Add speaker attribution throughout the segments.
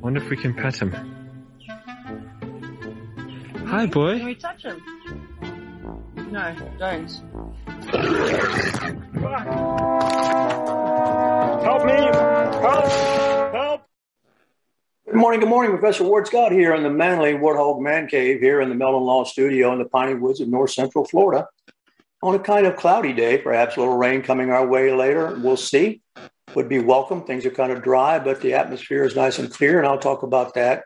Speaker 1: Wonder if we can pet him. Hi, boy.
Speaker 2: Can we touch him? No, don't.
Speaker 3: Help me! Help! Help! Good morning, good morning. Professor Ward Scott here in the Manly Warthog Man Cave here in the Mellon Law Studio in the Piney Woods of North Central Florida. On a kind of cloudy day, perhaps a little rain coming our way later. We'll see. Would be welcome. Things are kind of dry, but the atmosphere is nice and clear, and I'll talk about that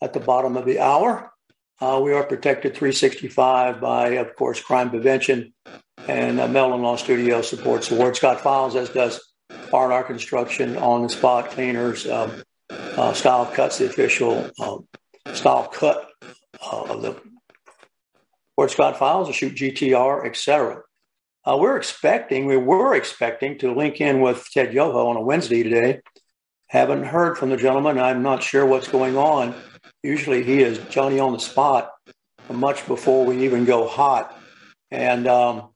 Speaker 3: at the bottom of the hour. Uh, we are protected 365 by, of course, crime prevention, and uh, Mellon Law Studio supports the Ward Scott Files, as does R&R Construction, On the Spot Cleaners, um, uh, Style Cuts, the official um, style cut uh, of the Ward Scott Files, the Shoot GTR, etc. Uh, we're expecting, we were expecting to link in with Ted Yoho on a Wednesday today. Haven't heard from the gentleman. I'm not sure what's going on. Usually he is Johnny on the spot much before we even go hot. And um,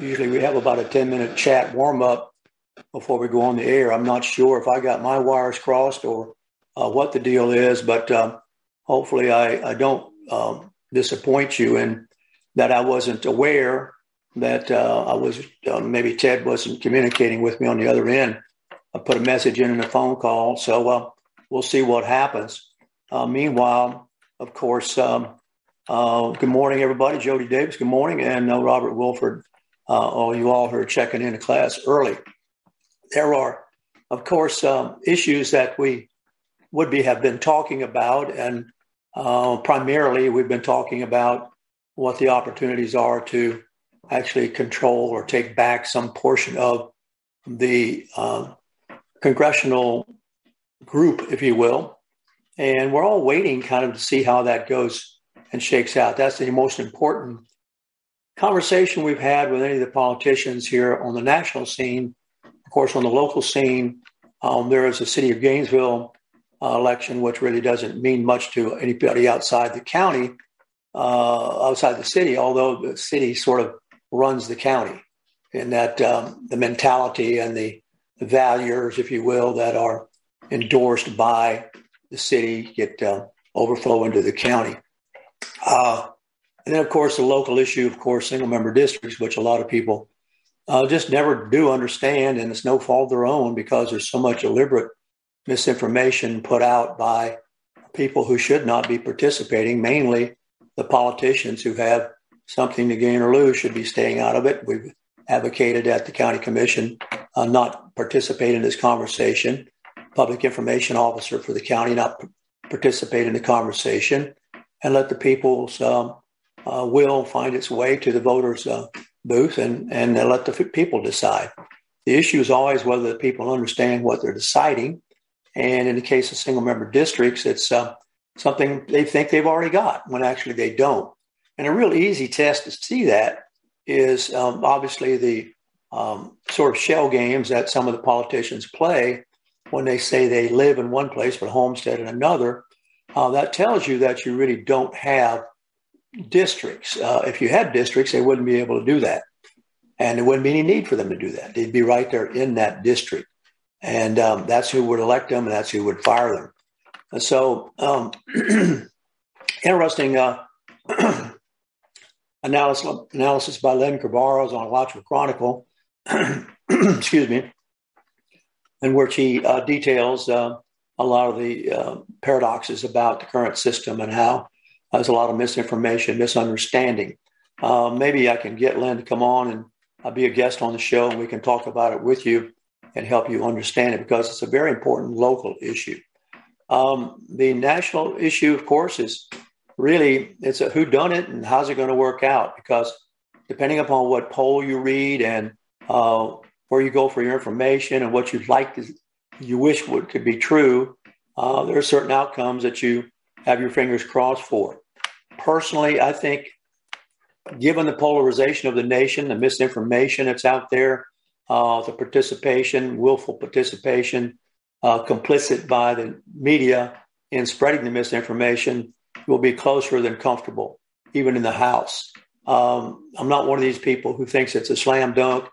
Speaker 3: usually we have about a 10 minute chat warm up before we go on the air. I'm not sure if I got my wires crossed or uh, what the deal is, but um, hopefully I, I don't um, disappoint you in that I wasn't aware that uh, I was uh, maybe Ted wasn't communicating with me on the other end. I put a message in in a phone call, so uh, we'll see what happens. Uh, meanwhile, of course, um, uh, good morning, everybody. Jody Davis, good morning, and uh, Robert Wilford. all you all who are checking into class early. There are, of course, um, issues that we would be have been talking about, and primarily we've been talking about what the opportunities are to actually control or take back some portion of the uh, congressional group, if you will. And we're all waiting kind of to see how that goes and shakes out. That's the most important conversation we've had with any of the politicians here on the national scene. Of course, on the local scene, um, there is a city of Gainesville uh, election, which really doesn't mean much to anybody outside the county, uh, outside the city, although the city sort of runs the county and that um, the mentality and the, the values, if you will, that are endorsed by the city get uh, overflow into the county. Uh, and then, of course, the local issue, of course, single member districts, which a lot of people uh, just never do understand, and it's no fault of their own because there's so much deliberate misinformation put out by people who should not be participating, mainly the politicians who have something to gain or lose should be staying out of it. We've advocated at the county commission uh, not participate in this conversation. Public information officer for the county not p- participate in the conversation, and let the people's um, uh, will find its way to the voters' uh, booth, and and let the f- people decide. The issue is always whether the people understand what they're deciding, and in the case of single member districts, it's uh, something they think they've already got when actually they don't. And a real easy test to see that is um, obviously the um, sort of shell games that some of the politicians play when they say they live in one place but homestead in another. Uh, that tells you that you really don't have districts. Uh, if you had districts, they wouldn't be able to do that. And there wouldn't be any need for them to do that. They'd be right there in that district. And um, that's who would elect them and that's who would fire them. And so, um, interesting. Uh, analysis, analysis by Len Carbaros on Alachua Chronicle, excuse me, in which he uh, details uh, a lot of the uh, paradoxes about the current system and how there's a lot of misinformation, misunderstanding. Uh, maybe I can get Len to come on and I'll be a guest on the show and we can talk about it with you and help you understand it because it's a very important local issue. Um, the national issue, of course, is really it's a who done it and how's it going to work out because depending upon what poll you read and uh, where you go for your information and what you'd like to, you wish would could be true uh, there are certain outcomes that you have your fingers crossed for. Personally, I think, given the polarization of the nation, the misinformation that's out there, uh, the participation, willful participation, uh, complicit by the media in spreading the misinformation, will be closer than comfortable, even in the House. Um, I'm not one of these people who thinks it's a slam dunk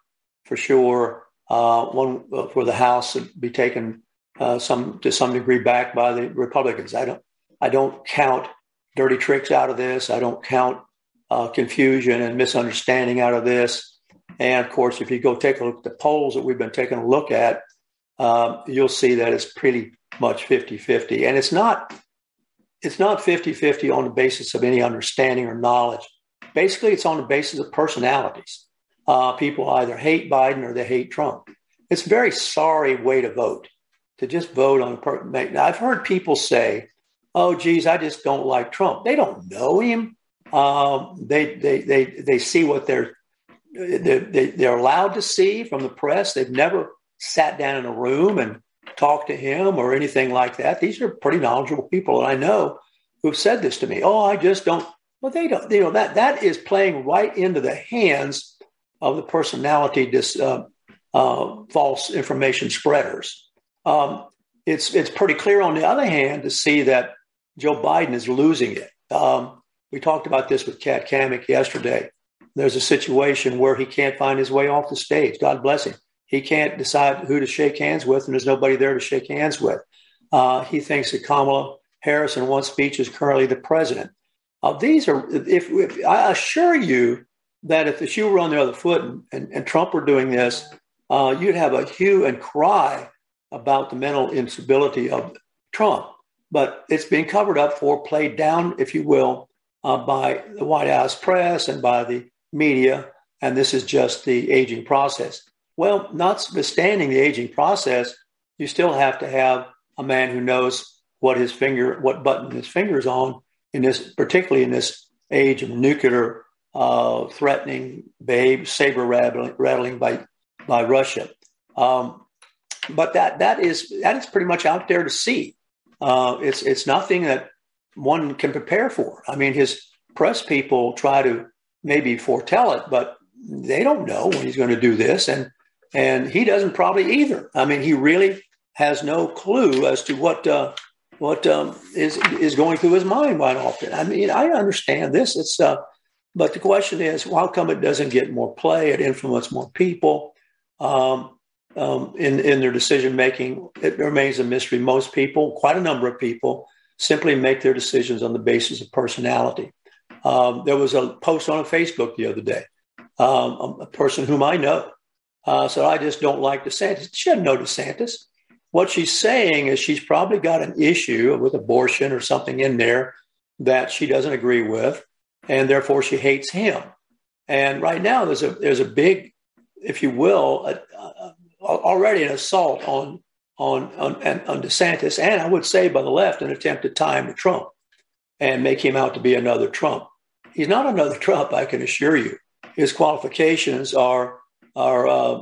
Speaker 3: for sure. Uh, one uh, for the House to be taken uh, some to some degree back by the Republicans. I don't I don't count dirty tricks out of this. I don't count uh, confusion and misunderstanding out of this. And of course, if you go take a look at the polls that we've been taking a look at, um, you'll see that it's pretty much 50-50. And it's not it's not 50-50 on the basis of any understanding or knowledge. Basically, it's on the basis of personalities. Uh, people either hate Biden or they hate Trump. It's a very sorry way to vote, to just vote on a person. I've heard people say, oh, geez, I just don't like Trump. They don't know him. Um, they, they, they, they see what they're, they, they're allowed to see from the press. They've never sat down in a room and talked to him or anything like that. These are pretty knowledgeable people that I know who've said this to me. Oh, I just don't. Well, they don't. You know that that is playing right into the hands of the personality dis, uh, uh, false information spreaders. Um, it's it's pretty clear, on the other hand, to see that Joe Biden is losing it. Um, we talked about this with Kat Cammack yesterday. There's a situation where he can't find his way off the stage. God bless him. He can't decide who to shake hands with, and there's nobody there to shake hands with. Uh, he thinks that Kamala Harris, in one speech, is currently the president. Uh, these are, if, if, I assure you that if the shoe were on the other foot and, and, and Trump were doing this, uh, you'd have a hue and cry about the mental instability of Trump but it's being covered up for, played down, if you will, uh, by the White House press and by the media. And this is just the aging process. Well, notwithstanding the aging process, you still have to have a man who knows what his finger, what button his finger's on in this, particularly in this age of nuclear uh, threatening, babe, saber rattling, rattling by by Russia. Um, but that that is that is pretty much out there to see. Uh, it's it's nothing that one can prepare for. I mean, his press people try to maybe foretell it, but they don't know when he's going to do this, and and he doesn't probably either. I mean, he really has no clue as to what uh, what um, is is going through his mind quite often. I mean, I understand this. It's uh, but the question is, how come it doesn't get more play? It influences more people. Um, um, in, in their decision making. It remains a mystery. Most people, quite a number of people, simply make their decisions on the basis of personality. Um, there was a post on Facebook the other day. Um, a person whom I know uh, said, I just don't like DeSantis. She doesn't know DeSantis. What she's saying is she's probably got an issue with abortion or something in there that she doesn't agree with, and therefore she hates him. And right now, there's a there's a big, if you will, a, a, already an assault on on, on on DeSantis, and I would say by the left, an attempt to tie him to Trump and make him out to be another Trump. He's not another Trump, I can assure you. His qualifications are are uh,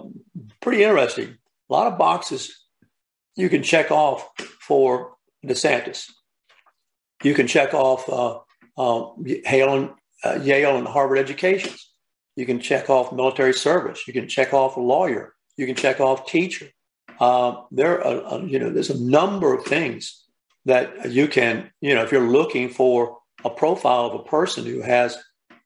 Speaker 3: pretty interesting. A lot of boxes you can check off for DeSantis. You can check off uh, uh, Yale, and, uh, Yale and Harvard educations. You can check off military service. You can check off a lawyer. You can check off teacher. Uh, there are, uh, you know, there's a number of things that you can, you know, if you're looking for a profile of a person who has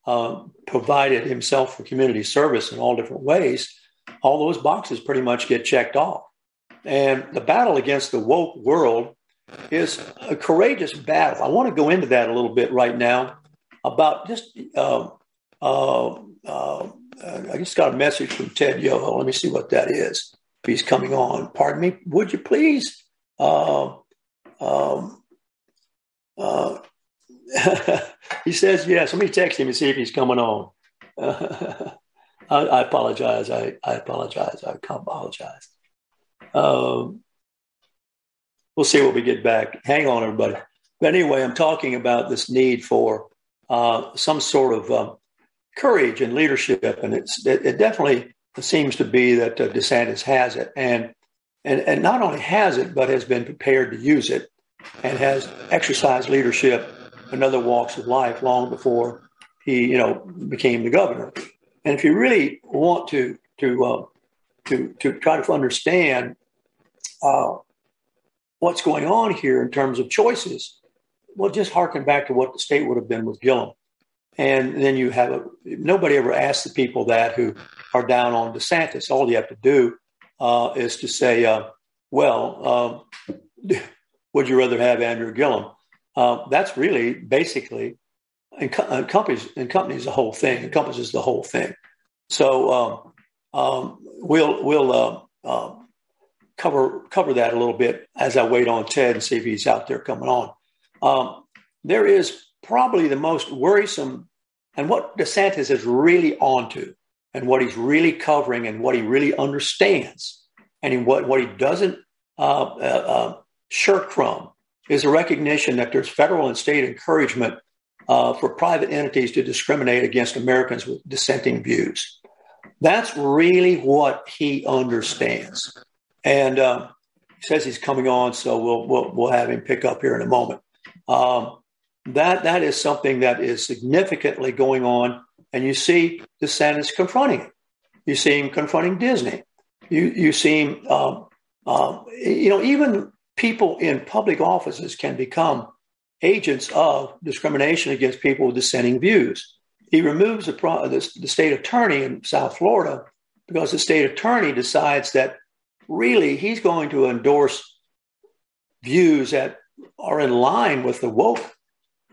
Speaker 3: um, provided himself for community service in all different ways, all those boxes pretty much get checked off. And the battle against the woke world is a courageous battle. I want to go into that a little bit right now about just uh, uh, uh, uh, I just got a message from Ted Yoho. Let me see what that is. If he's coming on, pardon me, would you please? Uh, um, uh, he says yes. Let me text him and see if he's coming on. I, I, apologize. I, I apologize. I apologize. Um, we'll see what we get back. Hang on, everybody. But anyway, I'm talking about this need for uh, some sort of um, courage and leadership, and it, it definitely seems to be that uh, DeSantis has it, and and and not only has it, but has been prepared to use it. and has exercised leadership in other walks of life long before he, you know, became the governor. And if you really want to to uh, to to try to understand uh, what's going on here in terms of choices, well, just harken back to what the state would have been with Gillum. And then you have a, nobody ever asks the people that who are down on DeSantis. All you have to do uh, is to say, uh, well, um, would you rather have Andrew Gillum? Uh, that's really basically encompasses, encompasses the whole thing, encompasses the whole thing. So um, um, we'll we'll uh, uh, cover cover that a little bit as I wait on Ted and see if he's out there coming on. Um, there is probably the most worrisome, and what DeSantis is really onto, and what he's really covering, and what he really understands, and what what he doesn't uh, uh, uh, shirk from is a recognition that there's federal and state encouragement uh, for private entities to discriminate against Americans with dissenting views. That's really what he understands. And um, he says he's coming on, so we'll, we'll, we'll have him pick up here in a moment. Um, that, that is something that is significantly going on. And you see DeSantis confronting it. You see him confronting Disney. You, you see him, um, um, you know, even people in public offices can become agents of discrimination against people with dissenting views. He removes the, the, the state attorney in South Florida because the state attorney decides that really he's going to endorse views that are in line with the woke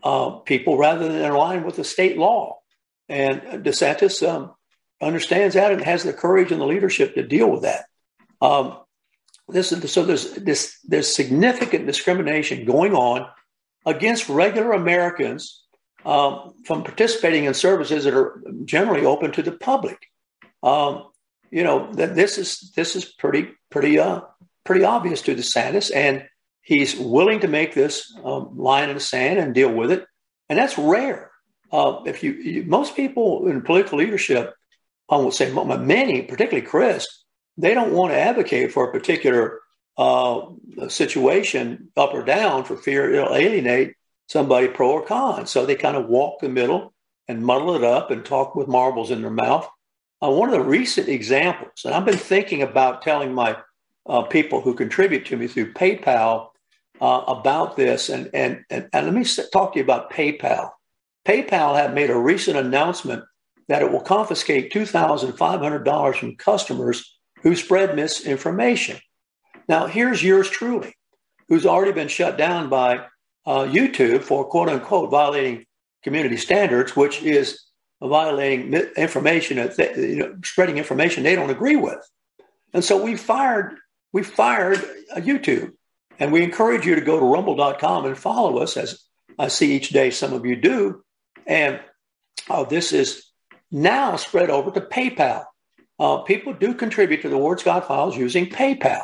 Speaker 3: uh, people rather than in line with the state law. And DeSantis um, understands that and has the courage and the leadership to deal with that. Um, this is, so there's this there's significant discrimination going on against regular Americans um, from participating in services that are generally open to the public. Um, you know that this is this is pretty pretty uh, pretty obvious to DeSantis, and he's willing to make this um, line in the sand and deal with it, and that's rare. Uh, if you, you, most people in political leadership, I won't say many, particularly Crist, they don't want to advocate for a particular uh, situation up or down for fear it'll alienate somebody pro or con. So they kind of walk the middle and muddle it up and talk with marbles in their mouth. Uh, one of the recent examples, and I've been thinking about telling my uh, people who contribute to me through PayPal uh, about this, and, and, and, and let me talk to you about PayPal. PayPal have made a recent announcement that it will confiscate $2,500 from customers who spread misinformation. Now, here's yours truly, who's already been shut down by uh, YouTube for quote unquote violating community standards, which is violating information, you know, spreading information they don't agree with. And so we fired, we fired YouTube. And we encourage you to go to rumble.com and follow us as I see each day some of you do. And uh, this is now spread over to PayPal. Uh, people do contribute to the Ward Scott files using PayPal.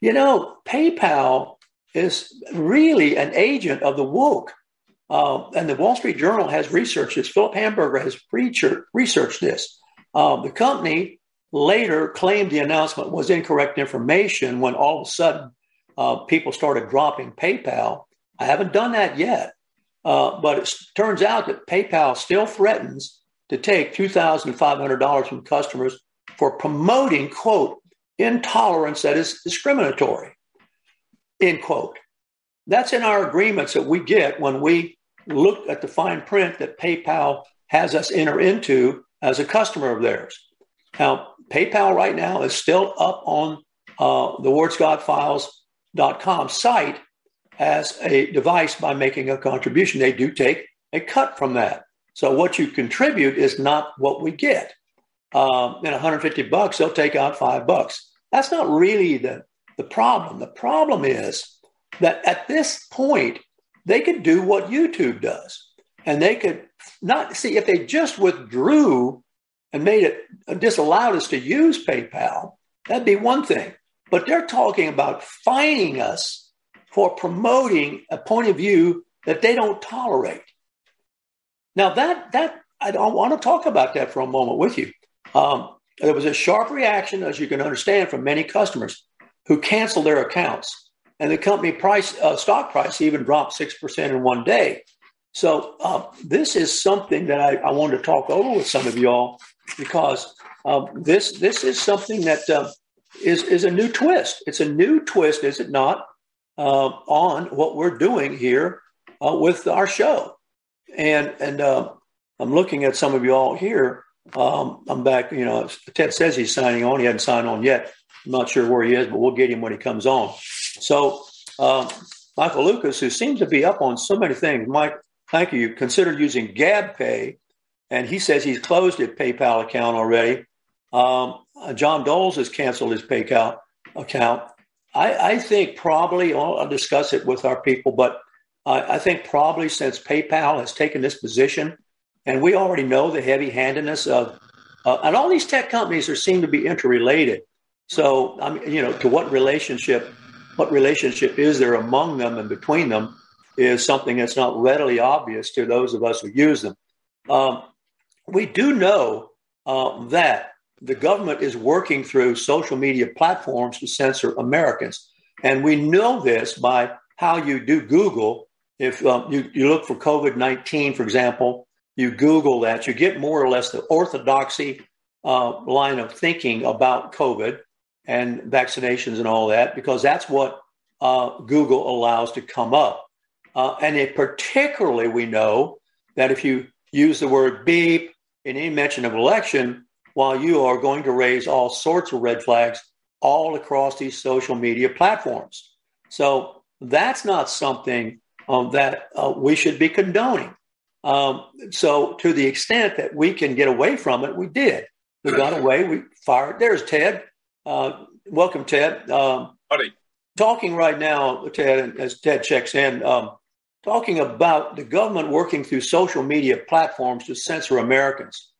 Speaker 3: You know, PayPal is really an agent of the woke. Uh, and the Wall Street Journal has researched this. Philip Hamburger has researched this. Uh, the company later claimed the announcement was incorrect information when all of a sudden uh, people started dropping PayPal. I haven't done that yet, uh, but it turns out that PayPal still threatens to take $2,500 from customers for promoting, quote, intolerance that is discriminatory, end quote. That's in our agreements that we get when we look at the fine print that PayPal has us enter into as a customer of theirs. Now, PayPal right now is still up on uh, the WardScottFiles.com site as a device by making a contribution. They do take a cut from that. So what you contribute is not what we get um, and 150 bucks, they'll take out five bucks. That's not really the, the problem. The problem is that at this point, they could do what YouTube does. And they could not see if they just withdrew and made it disallowed us to use PayPal, that'd be one thing. But they're talking about fining us for promoting a point of view that they don't tolerate. Now that that I don't want to talk about that for a moment with you. Um, there was a sharp reaction, as you can understand, from many customers who canceled their accounts and the company price uh, stock price even dropped six percent in one day. So uh, this is something that I, I, wanted to talk over with some of y'all because uh, this this is something that uh, is is a new twist. It's a new twist, is it not, uh, on what we're doing here uh, with our show? And and uh, I'm looking at some of you all here. Um, I'm back. You know, Ted says he's signing on. He hasn't signed on yet. I'm not sure where he is, but we'll get him when he comes on. So, um, Michael Lucas, who seems to be up on so many things, Mike, thank you. Considered using GabPay, and he says he's closed his PayPal account already. Um, John Doles has canceled his PayPal account. I, I think probably I'll, I'll, discuss it with our people, but I, I think probably since PayPal has taken this position, and we already know the heavy-handedness of, uh, and all these tech companies are seem to be interrelated. So, I mean, you know, to what relationship, what relationship is there among them and between them is something that's not readily obvious to those of us who use them. Um, we do know uh, that the government is working through social media platforms to censor Americans. And we know this by how you do Google. If um, you, you look for COVID 19, for example, you Google that, you get more or less the orthodoxy uh, line of thinking about COVID and vaccinations and all that, because that's what uh, Google allows to come up. Uh, and it particularly, we know that if you use the word beep in any mention of election, while you are going to raise all sorts of red flags all across these social media platforms. So that's not something um, that uh, we should be condoning. Um, so, to the extent that we can get away from it, we did. We got away. We fired. There's Ted. Uh, welcome, Ted. Um,
Speaker 4: Howdy.
Speaker 3: Talking right now, Ted, as Ted checks in, um, talking about the government working through social media platforms to censor Americans.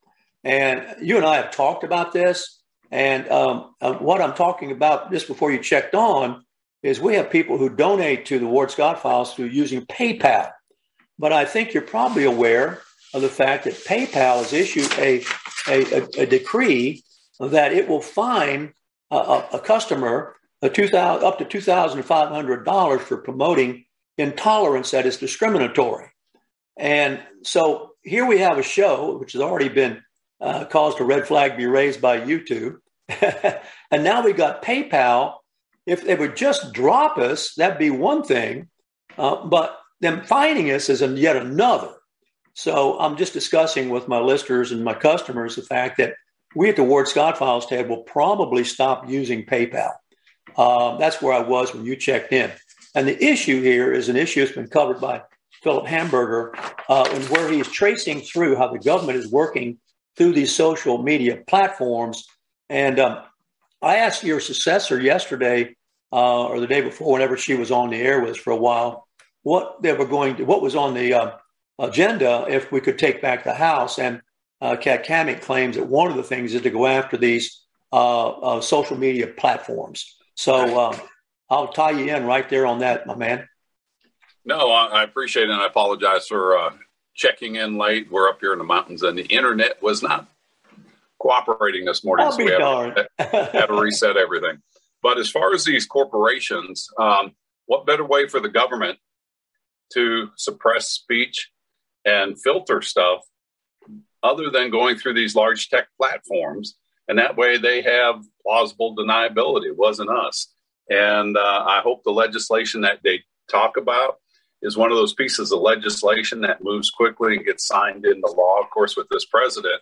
Speaker 3: And you and I have talked about this. And um, uh, what I'm talking about just before you checked on is we have people who donate to the Ward Scott files through using PayPal. But I think you're probably aware of the fact that PayPal has issued a, a, a decree that it will fine a, a customer a 2000, up to $2,500 for promoting intolerance that is discriminatory. And so here we have a show which has already been uh, caused a red flag be raised by YouTube. and now we've got PayPal. If they would just drop us, that'd be one thing. Uh, but them finding us is yet another. So I'm just discussing with my listeners and my customers the fact that we at the Ward Scott Files tab will probably stop using PayPal. Uh, that's where I was when you checked in. And the issue here is an issue that's been covered by Philip Hamburger, uh, and where he's tracing through how the government is working through these social media platforms. And um, I asked your successor yesterday uh, or the day before, whenever she was on the air with us for a while, what they were going to, what was on the uh, agenda if we could take back the House. And uh, Kat Cammack claims that one of the things is to go after these uh, uh, social media platforms. So um, I'll tie you in right there on that, my man.
Speaker 4: No, I, appreciate it. And I apologize for uh, checking in late. We're up here in the mountains, and the internet was not cooperating this morning.
Speaker 3: I'll so we
Speaker 4: had, had to reset everything. But as far as these corporations, um, what better way for the government to suppress speech and filter stuff other than going through these large tech platforms? And that way they have plausible deniability. It wasn't us. And uh, I hope the legislation that they talk about is one of those pieces of legislation that moves quickly and gets signed into law. Of course, with this president,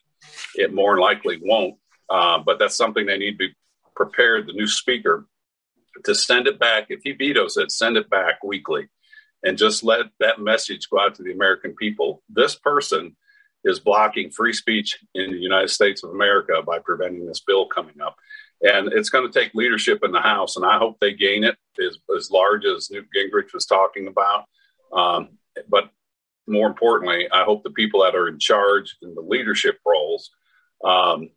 Speaker 4: it more likely won't. Uh, but that's something they need to be prepared, the new speaker, to send it back. If he vetoes it, send it back weekly and just let that message go out to the American people. This person is blocking free speech in the United States of America by preventing this bill coming up. And it's going to take leadership in the House, and I hope they gain it as, as large as Newt Gingrich was talking about. Um, but more importantly, I hope the people that are in charge in the leadership roles um,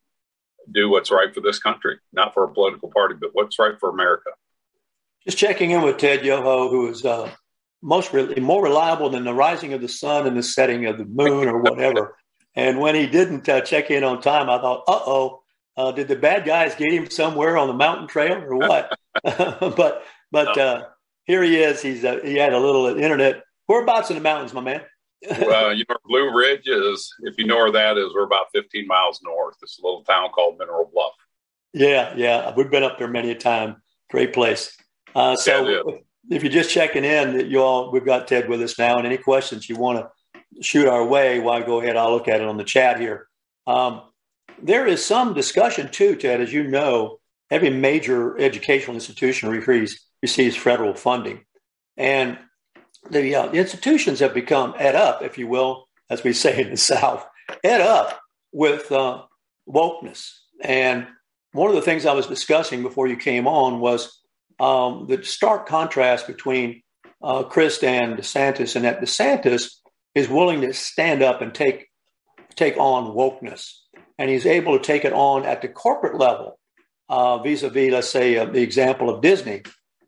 Speaker 4: do what's right for this country, not for a political party, but what's right for America.
Speaker 3: Just checking in with Ted Yoho, who is uh, most re- more reliable than the rising of the sun and the setting of the moon or whatever. and when he didn't uh, check in on time, I thought, uh oh, uh, did the bad guys get him somewhere on the mountain trail or what? but but uh, here he is. He's a, he had a little internet. Whereabouts in the mountains, my man?
Speaker 4: uh, you know, Blue Ridge is, if you know where that is, we're about 15 miles north. It's a little town called Mineral Bluff.
Speaker 3: Yeah, yeah. We've been up there many a time. Great place. Uh, so yeah, if you're just checking in, that you all, we've got Ted with us now, and any questions you want to shoot our way, why go ahead? I'll look at it on the chat here. Um, there is some discussion too, Ted, as you know, every major educational institution receives, receives federal funding. And the, uh, the institutions have become ed up, if you will, as we say in the South, ed up with uh, wokeness. And one of the things I was discussing before you came on was um, the stark contrast between uh, Crist and DeSantis, and that DeSantis is willing to stand up and take take on wokeness, and he's able to take it on at the corporate level, uh, vis-a-vis, let's say, uh, the example of Disney,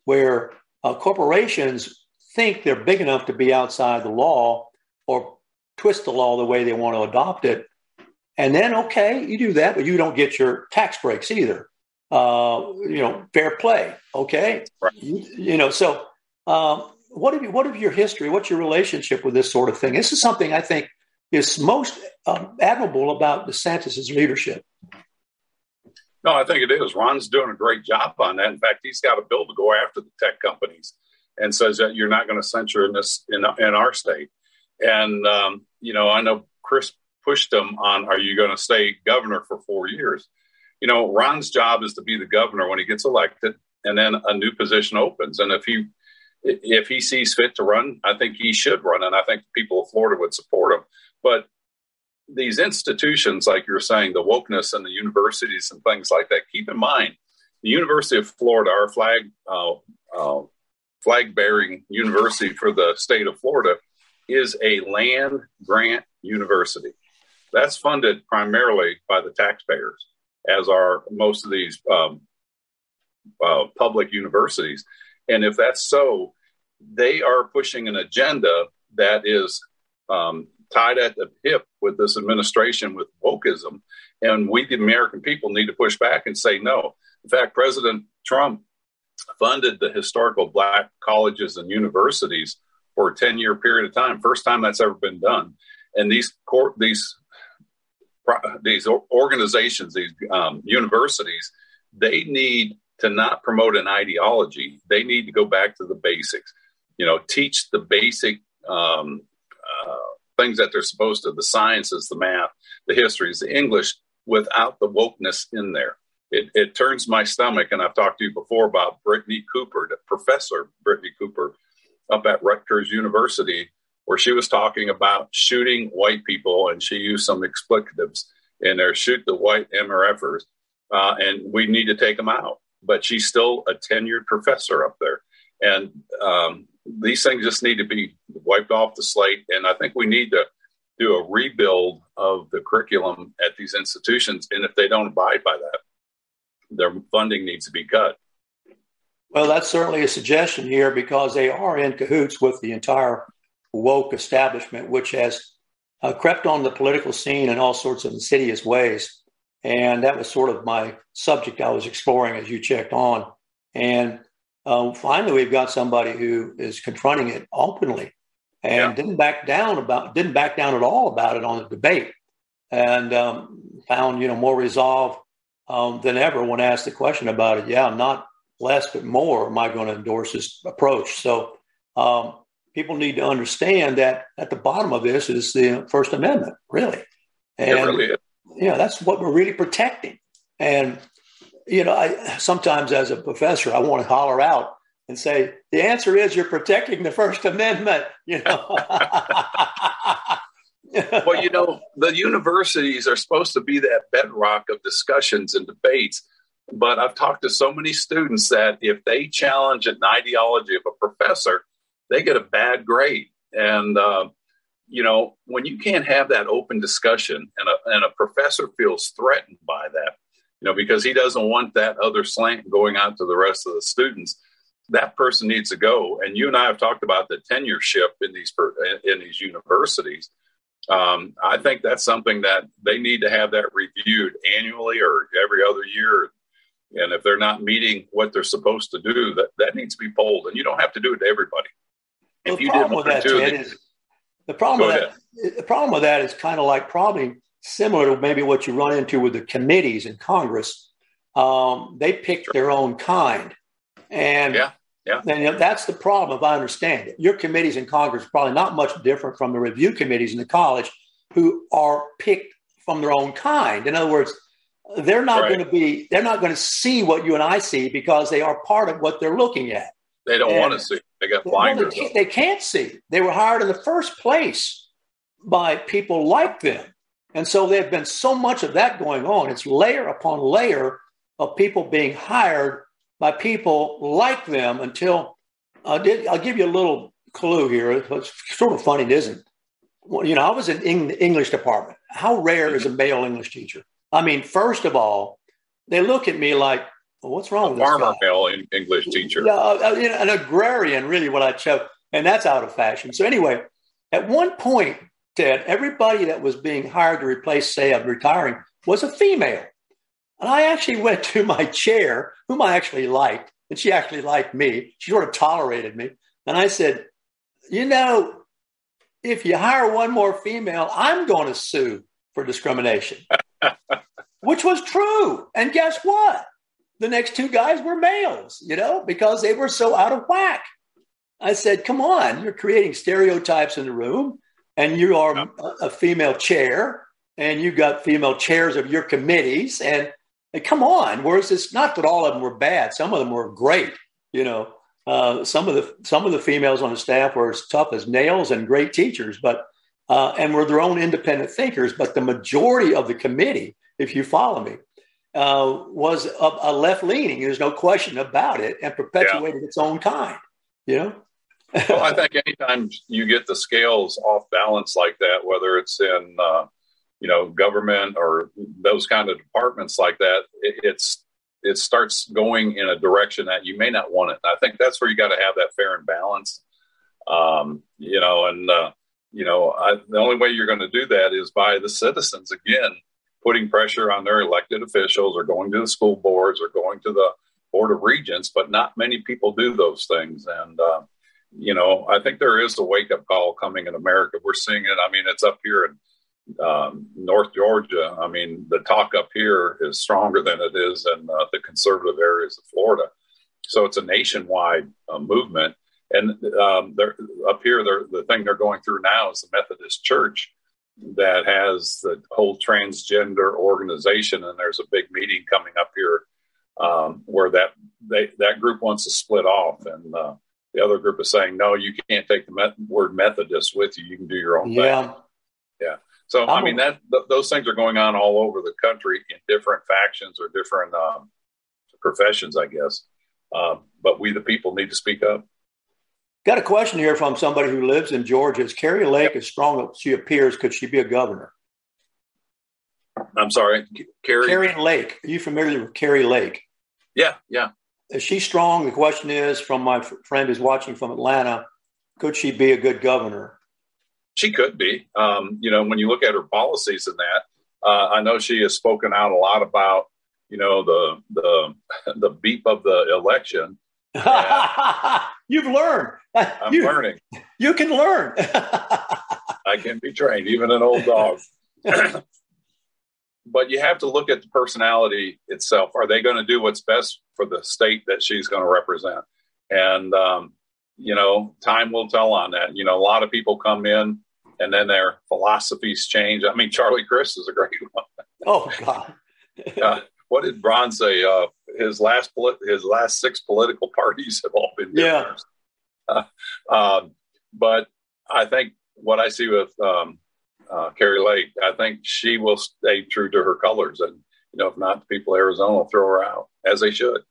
Speaker 3: where uh, corporations think they're big enough to be outside the law or twist the law the way they want to adopt it. And then, okay, you do that, but you don't get your tax breaks either. Uh, you know, fair play. Okay. Right. You, you, know, so um, what have you, what of your history? What's your relationship with this sort of thing? This is something I think is most um, admirable about DeSantis's leadership.
Speaker 4: No, I think it is. Ron's doing a great job on that. In fact, he's got a bill to go after the tech companies and says that you're not going to censure in this in, in our state. And um, you know, I know Crist pushed him on, "Are you going to stay governor for four years?" You know, Ron's job is to be the governor when he gets elected, and then a new position opens. And if he if he sees fit to run, I think he should run, and I think the people of Florida would support him. But these institutions, like you're saying, the wokeness and the universities and things like that, keep in mind the University of Florida, our flag uh, uh, flag bearing university for the state of Florida, is a land grant university. That's funded primarily by the taxpayers, as are most of these um, uh, public universities. And if that's so, they are pushing an agenda that is um, tied at the hip with this administration with wokeism. And we, the American people, need to push back and say no. In fact, President Trump funded the historical black colleges and universities for a 10 year period of time. First time that's ever been done. And these court, these these organizations, these um, universities, they need to not promote an ideology. They need to go back to the basics. You know, teach the basic um, uh, things that they're supposed to the sciences, the math, the histories, the English without the wokeness in there. It, it turns my stomach. And I've talked to you before about Brittney Cooper, Professor Brittney Cooper up at Rutgers University, where she was talking about shooting white people and she used some explicatives in there shoot the white MRFers, uh, and we need to take them out. But she's still a tenured professor up there. And um, these things just need to be wiped off the slate. And I think we need to do a rebuild of the curriculum at these institutions. And if they don't abide by that, their funding needs to be cut.
Speaker 3: Well, that's certainly a suggestion here because they are in cahoots with the entire woke establishment, which has uh, crept on the political scene in all sorts of insidious ways. And that was sort of my subject I was exploring as you checked on. And uh, finally, we've got somebody who is confronting it openly and yeah. didn't back down about didn't back down at all about it on the debate, and um, found you know more resolve um, than ever when asked the question about it. Yeah, not less but more am I going to endorse this approach. So um, people need to understand that at the bottom of this is the First Amendment, really, and really yeah, that's what we're really protecting. And you know, I sometimes as a professor, I want to holler out and say, the answer is you're protecting the First Amendment, you know.
Speaker 4: well, you know, the universities are supposed to be that bedrock of discussions and debates. But I've talked to so many students that if they challenge an ideology of a professor, they get a bad grade. And, uh, you know, when you can't have that open discussion and a, and a professor feels threatened by that, you know, because he doesn't want that other slant going out to the rest of the students. That person needs to go. And you and I have talked about the tenureship in these in these universities. Um, I think that's something that they need to have that reviewed annually or every other year. and if they're not meeting what they're supposed to do, that that needs to be pulled. And you don't have to do it to everybody.
Speaker 3: Well, you did one or two, is, the problem with that, the problem with that is kind of like probably similar to maybe what you run into with the committees in Congress. Um, they pick sure. their own kind, and
Speaker 4: yeah. Yeah.
Speaker 3: And that's the problem, if I understand it. Your committees in Congress are probably not much different from the review committees in the college who are picked from their own kind. In other words, they're not right. going to be, they're not going to see what you and I see because they are part of what they're looking at.
Speaker 4: They don't and want to see. They got blinders.
Speaker 3: They can't, they can't see. They were hired in the first place by people like them. And so there's been so much of that going on. It's layer upon layer of people being hired by people like them until uh, did, I'll give you a little clue here. It's sort of funny, it isn't. Well, you know, I was in the English department. How rare is a male English teacher? I mean, first of all, they look at me like, well, "What's wrong a with
Speaker 4: farmer male English teacher?"
Speaker 3: Yeah, uh, you know, an agrarian, really, what I chose, and that's out of fashion. So anyway, at one point, Ted, everybody that was being hired to replace, say, I'm retiring, was a female. And I actually went to my chair, whom I actually liked, and she actually liked me. She sort of tolerated me. And I said, You know, if you hire one more female, I'm going to sue for discrimination, which was true. And guess what? The next two guys were males, you know, because they were so out of whack. I said, Come on, you're creating stereotypes in the room, and you are a female chair, and you've got female chairs of your committees. And Hey, come on. Whereas it's not that all of them were bad. Some of them were great. You know, uh, some of the some of the females on the staff were as tough as nails and great teachers, but uh, and were their own independent thinkers. But the majority of the committee, if you follow me, uh, was a, a left leaning. There's no question about it, and perpetuated yeah. its own kind. You know.
Speaker 4: well, I think anytime you get the scales off balance like that, whether it's in uh, you know government or those kind of departments like that it, it's it starts going in a direction that you may not want it and i think that's where you got to have that fair and balance um, you know and uh, you know I, the only way you're going to do that is by the citizens again putting pressure on their elected officials or going to the school boards or going to the board of regents but not many people do those things. And uh, you know i think there is a wake-up call coming in america. We're seeing it. I mean it's up here in um, North Georgia, I mean, the talk up here is stronger than it is in uh, the conservative areas of Florida. So it's a nationwide uh, movement. And um, up here, the thing they're going through now is the Methodist Church that has the whole transgender organization. And there's a big meeting coming up here um, where that they, that group wants to split off. And uh, the other group is saying, no, you can't take the met- word Methodist with you. You can do your own
Speaker 3: yeah.
Speaker 4: thing. Yeah. So I mean that th- those things are going on all over the country in different factions or different um, professions, I guess. Uh, but we, the people, need to speak up.
Speaker 3: Got a question here from somebody who lives in Georgia. Is Kari Lake as strong as she appears? Could she be a governor?
Speaker 4: I'm sorry, Kari.
Speaker 3: Kari Lake. Are you familiar with Kari Lake?
Speaker 4: Yeah, yeah.
Speaker 3: Is she strong? The question is from my friend who's watching from Atlanta. Could she be a good governor?
Speaker 4: she could be. Um, you know, when you look at her policies and that, uh, I know she has spoken out a lot about, you know, the the the beep of the election.
Speaker 3: You've learned.
Speaker 4: I'm
Speaker 3: you,
Speaker 4: learning.
Speaker 3: You can learn.
Speaker 4: I can be trained, even an old dog. but you have to look at the personality itself. Are they going to do what's best for the state that she's going to represent? And um, you know, time will tell on that. You know, a lot of people come in and then their philosophies change. I mean, Charlie Crist is a great one.
Speaker 3: Oh God.
Speaker 4: uh, what did Braun say? Uh, his last his last six political parties have all been different. Yeah. Uh, um, but I think what I see with um, uh, Kari Lake, I think she will stay true to her colors, and you know, if not, the people of Arizona will throw her out as they should.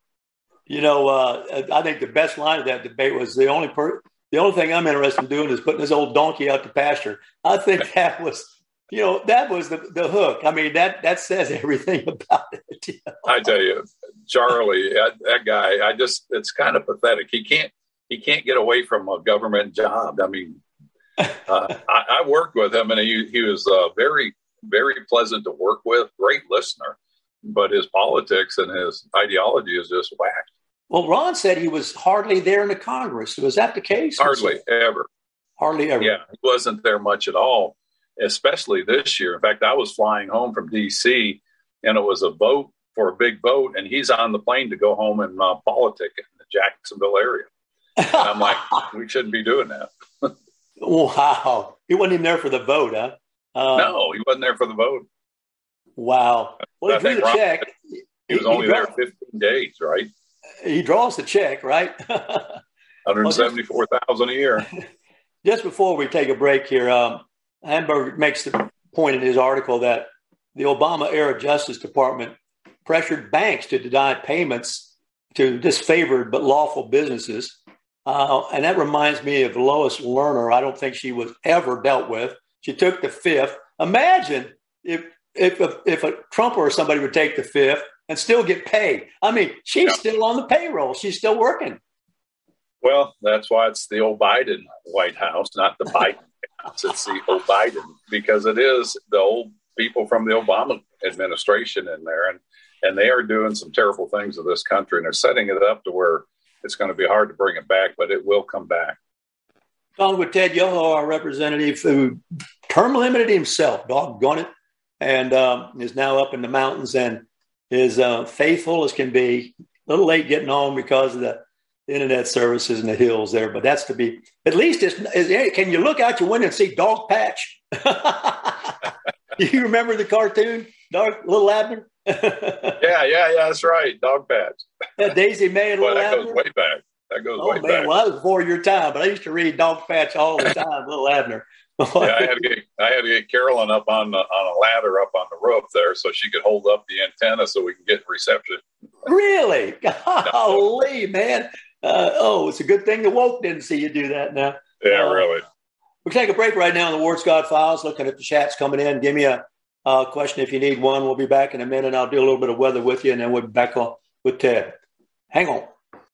Speaker 3: You know, uh, I think the best line of that debate was the only per- the only thing I'm interested in doing is putting this old donkey out to pasture. I think that was, you know, that was the, the hook. I mean, that that says everything about it.
Speaker 4: You know? I tell you, Charlie, that, that guy, I just, it's kind of pathetic. He can't, he can't get away from a government job. I mean, uh, I, I, worked with him, and he he was uh, very very pleasant to work with. Great listener. but his politics and his ideology is just whacked.
Speaker 3: Well, Ron said he was hardly there in the Congress. Was that the case?
Speaker 4: Hardly ever.
Speaker 3: Hardly ever.
Speaker 4: Yeah, he wasn't there much at all, especially this year. In fact, I was flying home from D.C. and it was a vote for a big vote, and he's on the plane to go home and uh, politic in the Jacksonville area. And I'm like, we shouldn't be doing that.
Speaker 3: wow, he wasn't even there for the vote, huh?
Speaker 4: Uh, no, he wasn't there for the vote.
Speaker 3: Wow. Well, he drew the check.
Speaker 4: He was only he there 15 days, right?
Speaker 3: He draws the check, right?
Speaker 4: 174,000 a year.
Speaker 3: Just before we take a break here, um, Hamburg makes the point in his article that the Obama era Justice Department pressured banks to deny payments to disfavored but lawful businesses. Uh, and that reminds me of Lois Lerner. I don't think she was ever dealt with. She took the fifth. Imagine if if a, if a Trump or somebody would take the fifth and still get paid. I mean, she's yeah. still on the payroll. She's still working.
Speaker 4: Well, that's why it's the old Biden White House, not the Biden The old Biden because it is the old people from the Obama administration in there, and and they are doing some terrible things to this country, and they're setting it up to where it's going to be hard to bring it back, but it will come back.
Speaker 3: Talking with Ted Yoho, our representative, who term limited himself, doggone it, and um, is now up in the mountains and is uh, faithful as can be. A little late getting home because of the internet services in the hills there, but that's to be at least. It's, it's, can you look out your window and see Dogpatch? you remember the cartoon, Dog Little Abner?
Speaker 4: yeah, yeah, yeah. That's right, Dogpatch.
Speaker 3: Yeah, Daisy Mae and Little
Speaker 4: that
Speaker 3: Abner.
Speaker 4: goes way back. That goes
Speaker 3: oh,
Speaker 4: way
Speaker 3: man.
Speaker 4: back.
Speaker 3: Well, that was before your time, but I used to read Dog Patch all the time, Little Abner.
Speaker 4: yeah, I had to get I had to get Carolyn up on the, on a ladder up on the roof there so she could hold up the antenna so we can get reception.
Speaker 3: Really? Golly, man! Uh, oh, it's a good thing the woke didn't see you do that. Now,
Speaker 4: yeah, uh, really.
Speaker 3: We'll take a break right now in the Ward Scott Files. Looking at the chats coming in. Give me a uh, question if you need one. We'll be back in a minute. I'll do a little bit of weather with you, and then we'll be back on with Ted. Hang on.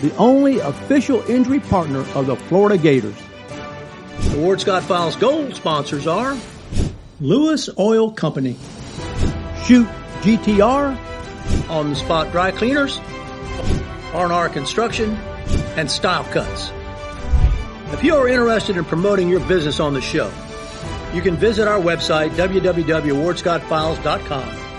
Speaker 5: the only official injury partner of the Florida Gators. The Ward Scott Files Gold sponsors are Lewis Oil Company, Shoot GTR, On the Spot Dry Cleaners, R&R Construction, and Style Cuts. If you are interested in promoting your business on the show, you can visit our website, www.wardscottfiles.com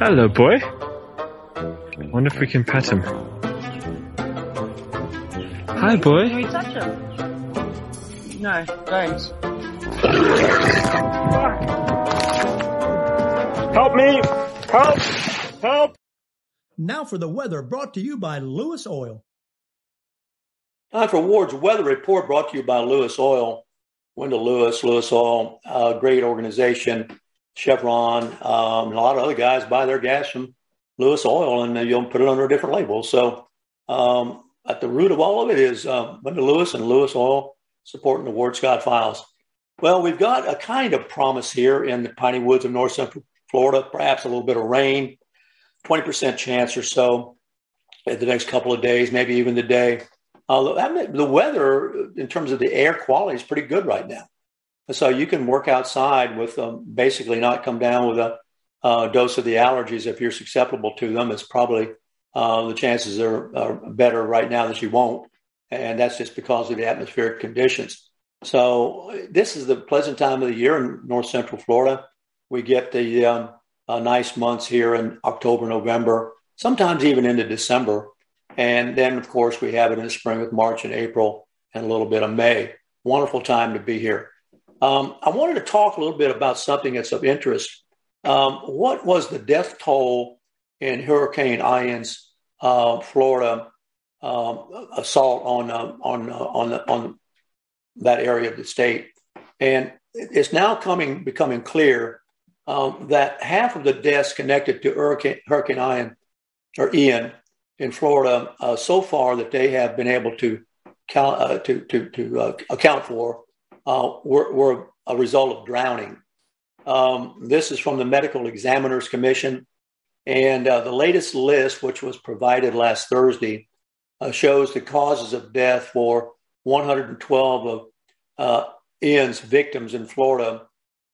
Speaker 1: Hello, boy. Wonder if we can pet him. Hi, boy.
Speaker 6: Can we touch him? No, don't.
Speaker 7: Help me! Help! Help!
Speaker 8: Now for the weather brought to you by Lewis Oil.
Speaker 3: Time for Ward's Weather Report brought to you by Lewis Oil. Wendell Lewis, Lewis Oil, uh, great organization. Chevron, um, a lot of other guys buy their gas from Lewis Oil and you'll put it under a different label. So um, at the root of all of it is uh, Lewis and Lewis Oil supporting the Ward Scott Files. Well, we've got a kind of promise here in the piney woods of north central Florida, perhaps a little bit of rain, 20% chance or so in the next couple of days, maybe even the day. Uh, the weather, in terms of the air quality, is pretty good right now. So you can work outside with um, basically not come down with a uh, dose of the allergies if you're susceptible to them. It's probably uh, the chances are, are, better right now that you won't, and that's just because of the atmospheric conditions. So this is the pleasant time of the year in north central Florida. We get the um, uh, nice months here in October, November, sometimes even into December, and then of course we have it in the spring with March and April and a little bit of May. Wonderful time to be here. Um, I wanted to talk a little bit about something that's of interest. Um, what was the death toll in Hurricane Ian's uh, Florida um, assault on uh, on uh, on on that area of the state? And it's now coming becoming clear um, that half of the deaths connected to Hurricane, Hurricane Ian or Ian in Florida uh, so far that they have been able to count, uh, to to, to uh, account for uh, were, were, a result of drowning. Um, this is from the Medical Examiners Commission. And uh, the latest list, which was provided last Thursday, uh, shows the causes of death for 112 of uh, Ian's victims in Florida.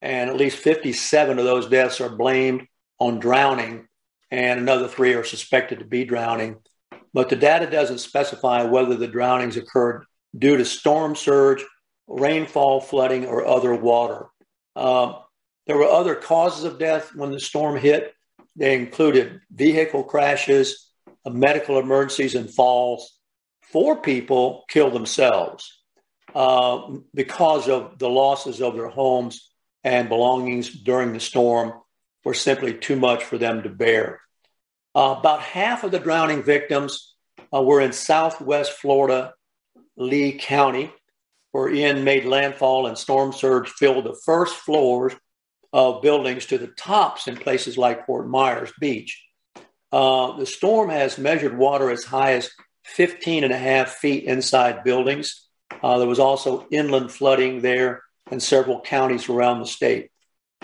Speaker 3: And at least 57 of those deaths are blamed on drowning, and another three are suspected to be drowning. But the data doesn't specify whether the drownings occurred due to storm surge rainfall, flooding, or other water. Um, there were other causes of death when the storm hit. They included vehicle crashes, medical emergencies, and falls. Four people killed themselves uh, because of the losses of their homes and belongings during the storm were simply too much for them to bear. Uh, about half of the drowning victims uh, were in southwest Florida, Lee County, where Ian made landfall and storm surge filled the first floors of buildings to the tops in places like Fort Myers Beach. Uh, the storm has measured water as high as 15 and a half feet inside buildings. Uh, there was also inland flooding there in several counties around the state.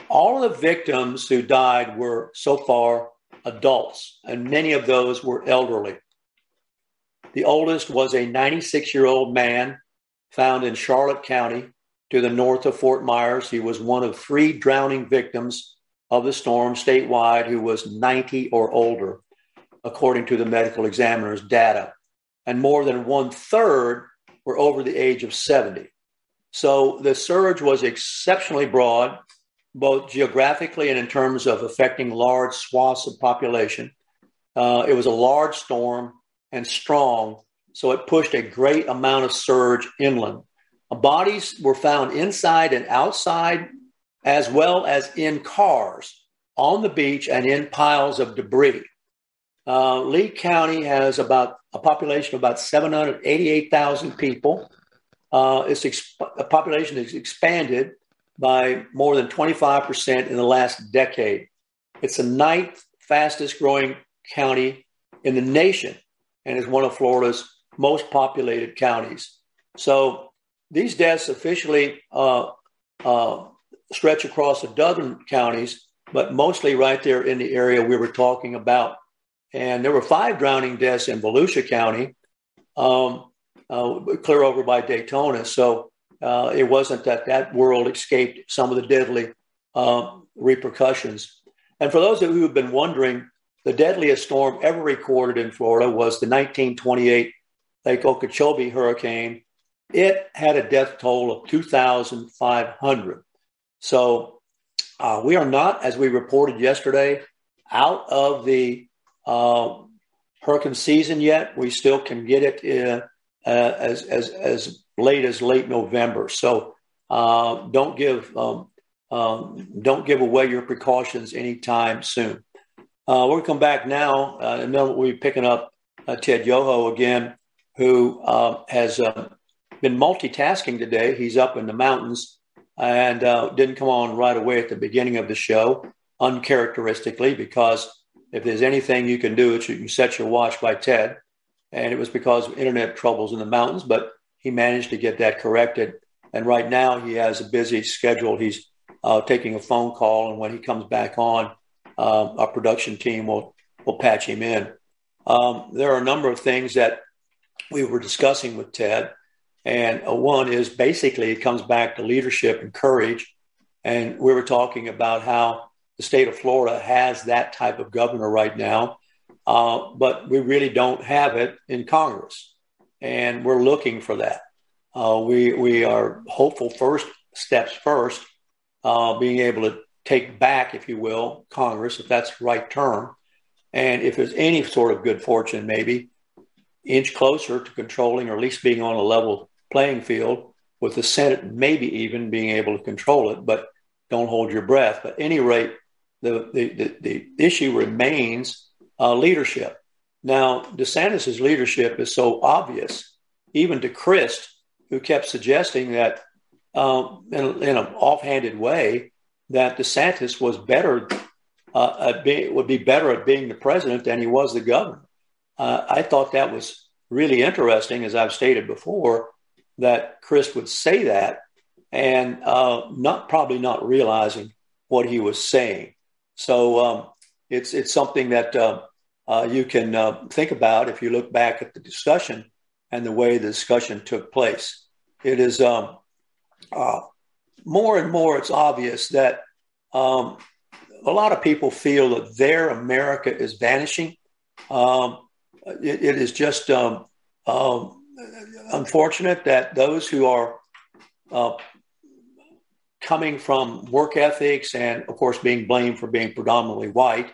Speaker 3: All of the victims who died were so far adults, and many of those were elderly. The oldest was a 96 year old man found in Charlotte County to the north of Fort Myers. He was one of three drowning victims of the storm statewide who was 90 or older, according to the medical examiner's data. And more than one third were over the age of 70. So the surge was exceptionally broad, both geographically and in terms of affecting large swaths of population. Uh, it was a large storm and strong, so it pushed a great amount of surge inland. Bodies were found inside and outside, as well as in cars on the beach and in piles of debris. Uh, Lee County has about a population of about 788,000 people. Uh, its exp- population has expanded by more than 25% in the last decade. It's the ninth fastest growing county in the nation and is one of Florida's most populated counties. So these deaths officially uh, uh, stretch across a dozen counties, but mostly right there in the area we were talking about. And there were five drowning deaths in Volusia County, um, uh, clear over by Daytona. So uh, it wasn't that that world escaped some of the deadly um, repercussions. And for those of you who've been wondering, the deadliest storm ever recorded in Florida was the 1928 Lake Okeechobee hurricane, it had a death toll of 2,500. So uh, we are not, as we reported yesterday, out of the uh, hurricane season yet. We still can get it uh, as, as, as late as late November. So uh, don't give um, um, don't give away your precautions anytime soon. Uh, we're going come back now, uh, and then we'll be picking up uh, Ted Yoho again, who uh, has uh, been multitasking today. He's up in the mountains and uh, didn't come on right away at the beginning of the show, uncharacteristically, because if there's anything you can do, it's you can set your watch by Ted. And it was because of internet troubles in the mountains, but he managed to get that corrected. And right now he has a busy schedule. He's uh, taking a phone call, and when he comes back on, uh, our production team will will patch him in. Um, there are a number of things that we were discussing with Ted, and uh, one is basically it comes back to leadership and courage. And we were talking about how the state of Florida has that type of governor right now, uh, but we really don't have it in Congress, and we're looking for that. Uh, we we are hopeful first steps first, uh, being able to take back, if you will, Congress, if that's the right term, and if there's any sort of good fortune, maybe inch closer to controlling or at least being on a level playing field with the Senate, maybe even being able to control it, but don't hold your breath. But any rate, the, the, the, the issue remains uh, leadership. Now, DeSantis' leadership is so obvious, even to Crist, who kept suggesting that um, in, in, an offhanded way that DeSantis was better uh, being, would be better at being the president than he was the governor. Uh, I thought that was really interesting, as I've stated before, that Crist would say that and uh, not probably not realizing what he was saying. So um, it's it's something that uh, uh, you can uh, think about if you look back at the discussion and the way the discussion took place. It is um, uh, more and more. It's obvious that um, a lot of people feel that their America is vanishing. Um, it, it is just um, um, unfortunate that those who are uh, coming from work ethics and, of course, being blamed for being predominantly white.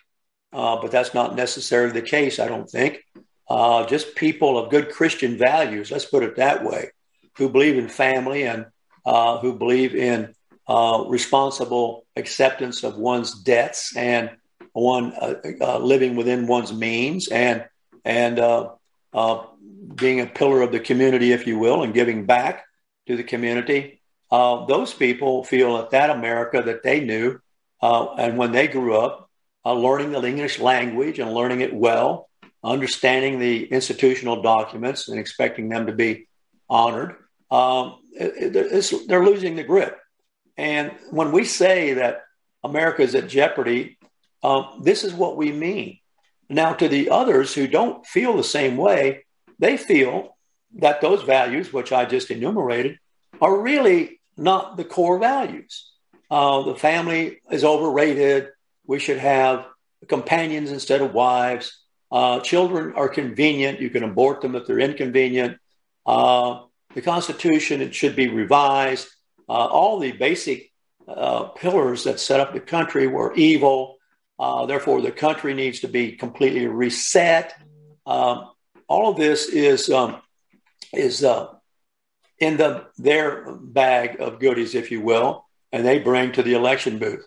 Speaker 3: Uh, but that's not necessarily the case, I don't think. Uh, just people of good Christian values, let's put it that way, who believe in family and uh, who believe in uh, responsible acceptance of one's debts and one uh, living within one's means and and being a pillar of the community, if you will, and giving back to the community uh, those people feel that that America that they knew, uh, and when they grew up, uh, learning the English language and learning it well, understanding the institutional documents and expecting them to be honored, um, it, they're losing the grip. And when we say that America is at jeopardy, um, this is what we mean. Now, to the others who don't feel the same way, they feel that those values, which I just enumerated, are really not the core values. Uh, the family is overrated. We should have companions instead of wives. Uh, children are convenient. You can abort them if they're inconvenient. Uh, the Constitution it should be revised. Uh, all the basic uh, pillars that set up the country were evil. Uh, therefore, the country needs to be completely reset. Um, all of this is um, is in the their bag of goodies, if you will, and they bring to the election booth.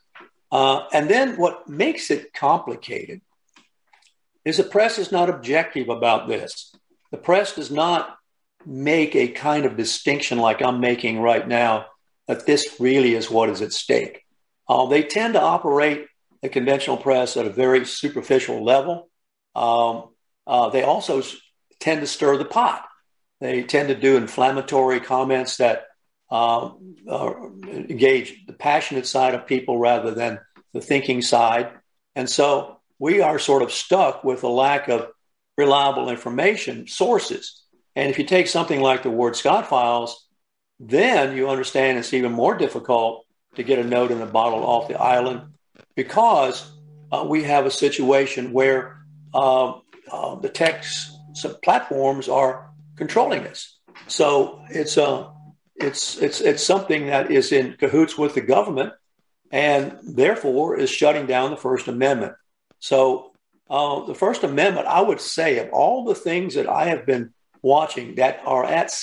Speaker 3: Uh, and then what makes it complicated is the press is not objective about this. The press does not make a kind of distinction like I'm making right now that this really is what is at stake. Uh, they tend to operate the conventional press at a very superficial level. Um, uh, they also tend to stir the pot. They tend to do inflammatory comments that uh, engage the passionate side of people rather than the thinking side. And so we are sort of stuck with a lack of reliable information sources. And if you take something like the Ward Scott files, then you understand it's even more difficult to get a note in the bottle off the island because uh, we have a situation where uh, uh, the tech platforms are controlling us. So it's a uh, it's it's it's something that is in cahoots with the government, and therefore is shutting down the First Amendment. So uh, the First Amendment, I would say, of all the things that I have been watching that are at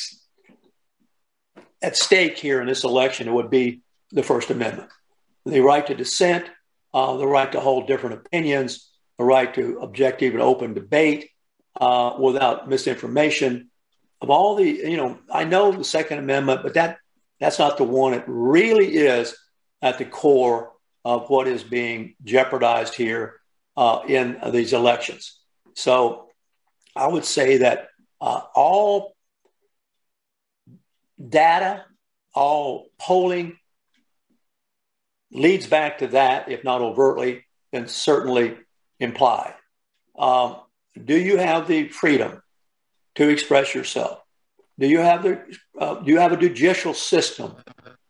Speaker 3: at stake here in this election, it would be the First Amendment, the right to dissent, uh, the right to hold different opinions, the right to objective and open debate uh, without misinformation. Of all the, you know, I know the Second Amendment, but that that's not the one. It really is at the core of what is being jeopardized here uh, in these elections. So I would say that uh, all data, all polling leads back to that, if not overtly, then certainly implied. Um, do you have the freedom to express yourself? Do you have the uh, do you have a judicial system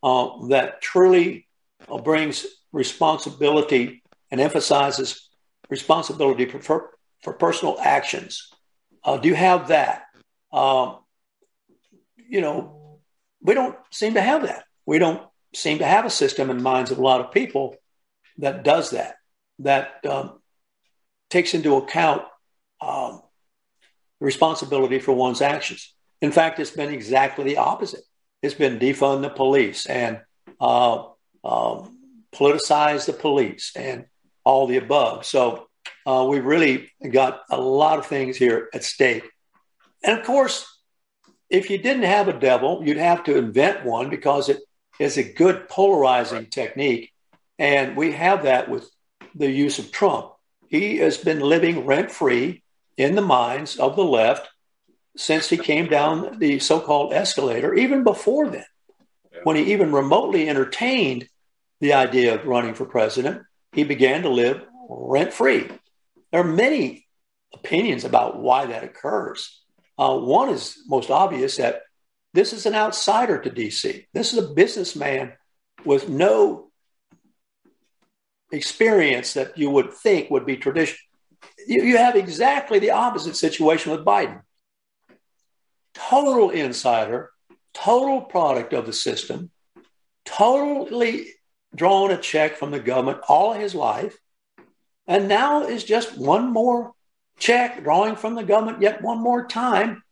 Speaker 3: uh, that truly uh, brings responsibility and emphasizes responsibility for, for personal actions? Uh, do you have that? Um, you know, we don't seem to have that. We don't seem to have a system in minds of a lot of people that does that, that um, takes into account um, responsibility for one's actions. In fact, it's been exactly the opposite. It's been defund the police and uh, um, politicize the police and all the above. So uh, we really got a lot of things here at stake. And of course, if you didn't have a devil, you'd have to invent one because it is a good polarizing technique. And we have that with the use of Trump. He has been living rent free in the minds of the left since he came down the so called escalator, even before then, when he even remotely entertained the idea of running for president, he began to live rent free. There are many opinions about why that occurs. Uh, one is most obvious that this is an outsider to DC. This is a businessman with no experience that you would think would be traditional. You, you have exactly the opposite situation with Biden. Total insider, total product of the system, totally drawn a check from the government all his life, and now is just one more check drawing from the government yet one more time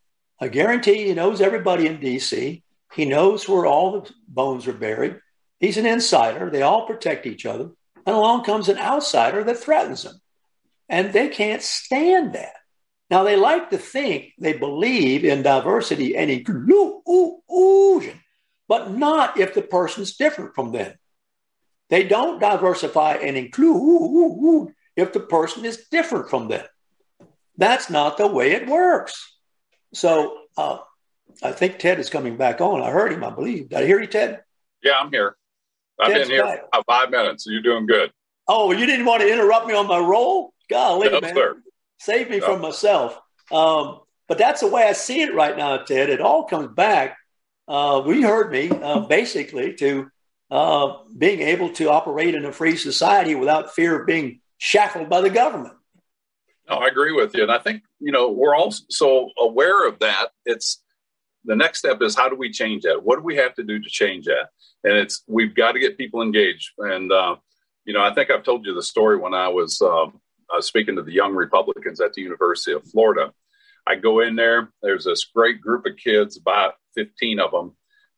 Speaker 3: I guarantee he knows everybody in DC. He knows where all the bones are buried. He's an insider. They all protect each other. And along comes an outsider that threatens them. And they can't stand that. Now, they like to think they believe in diversity and inclusion, but not if the person's different from them. They don't diversify and include if the person is different from them. That's not the way it works. So uh, I think Ted is coming back on. I heard him, I believe. Did I hear you, Ted?
Speaker 4: Yeah, I'm here. I've Ted's been here back. for five minutes. So you're doing good.
Speaker 3: Oh, you didn't want to interrupt me on my roll? Golly, no, man. Sir. Save me no. from myself. Um, but that's the way I see it right now, Ted. It all comes back. Uh, we heard me uh, basically to uh, being able to operate in a free society without fear of being shackled by the government.
Speaker 4: No, I agree with you. And I think, you know, we're all so aware of that. It's the next step is how do we change that? What do we have to do to change that? And it's, we've got to get people engaged. And, uh, you know, I think I've told you the story when I was, um, I was speaking to the young Republicans at the University of Florida. I go in there, there's this great group of kids, about 15 of them,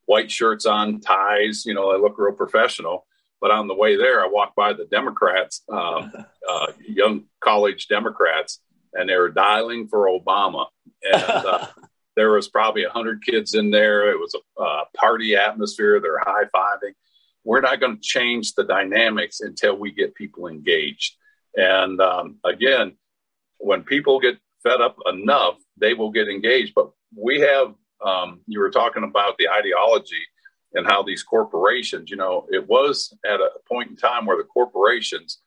Speaker 4: white shirts on, ties, you know, they look real professional. But on the way there, I walked by the Democrats, uh, uh, young college Democrats, and they were dialing for Obama. And uh, there was probably 100 kids in there. It was a uh, party atmosphere. They're high fiving. We're not going to change the dynamics until we get people engaged. And um, again, when people get fed up enough, they will get engaged. But we have, um, you were talking about the ideology and how these corporations, you know, it was at a point in time where the corporations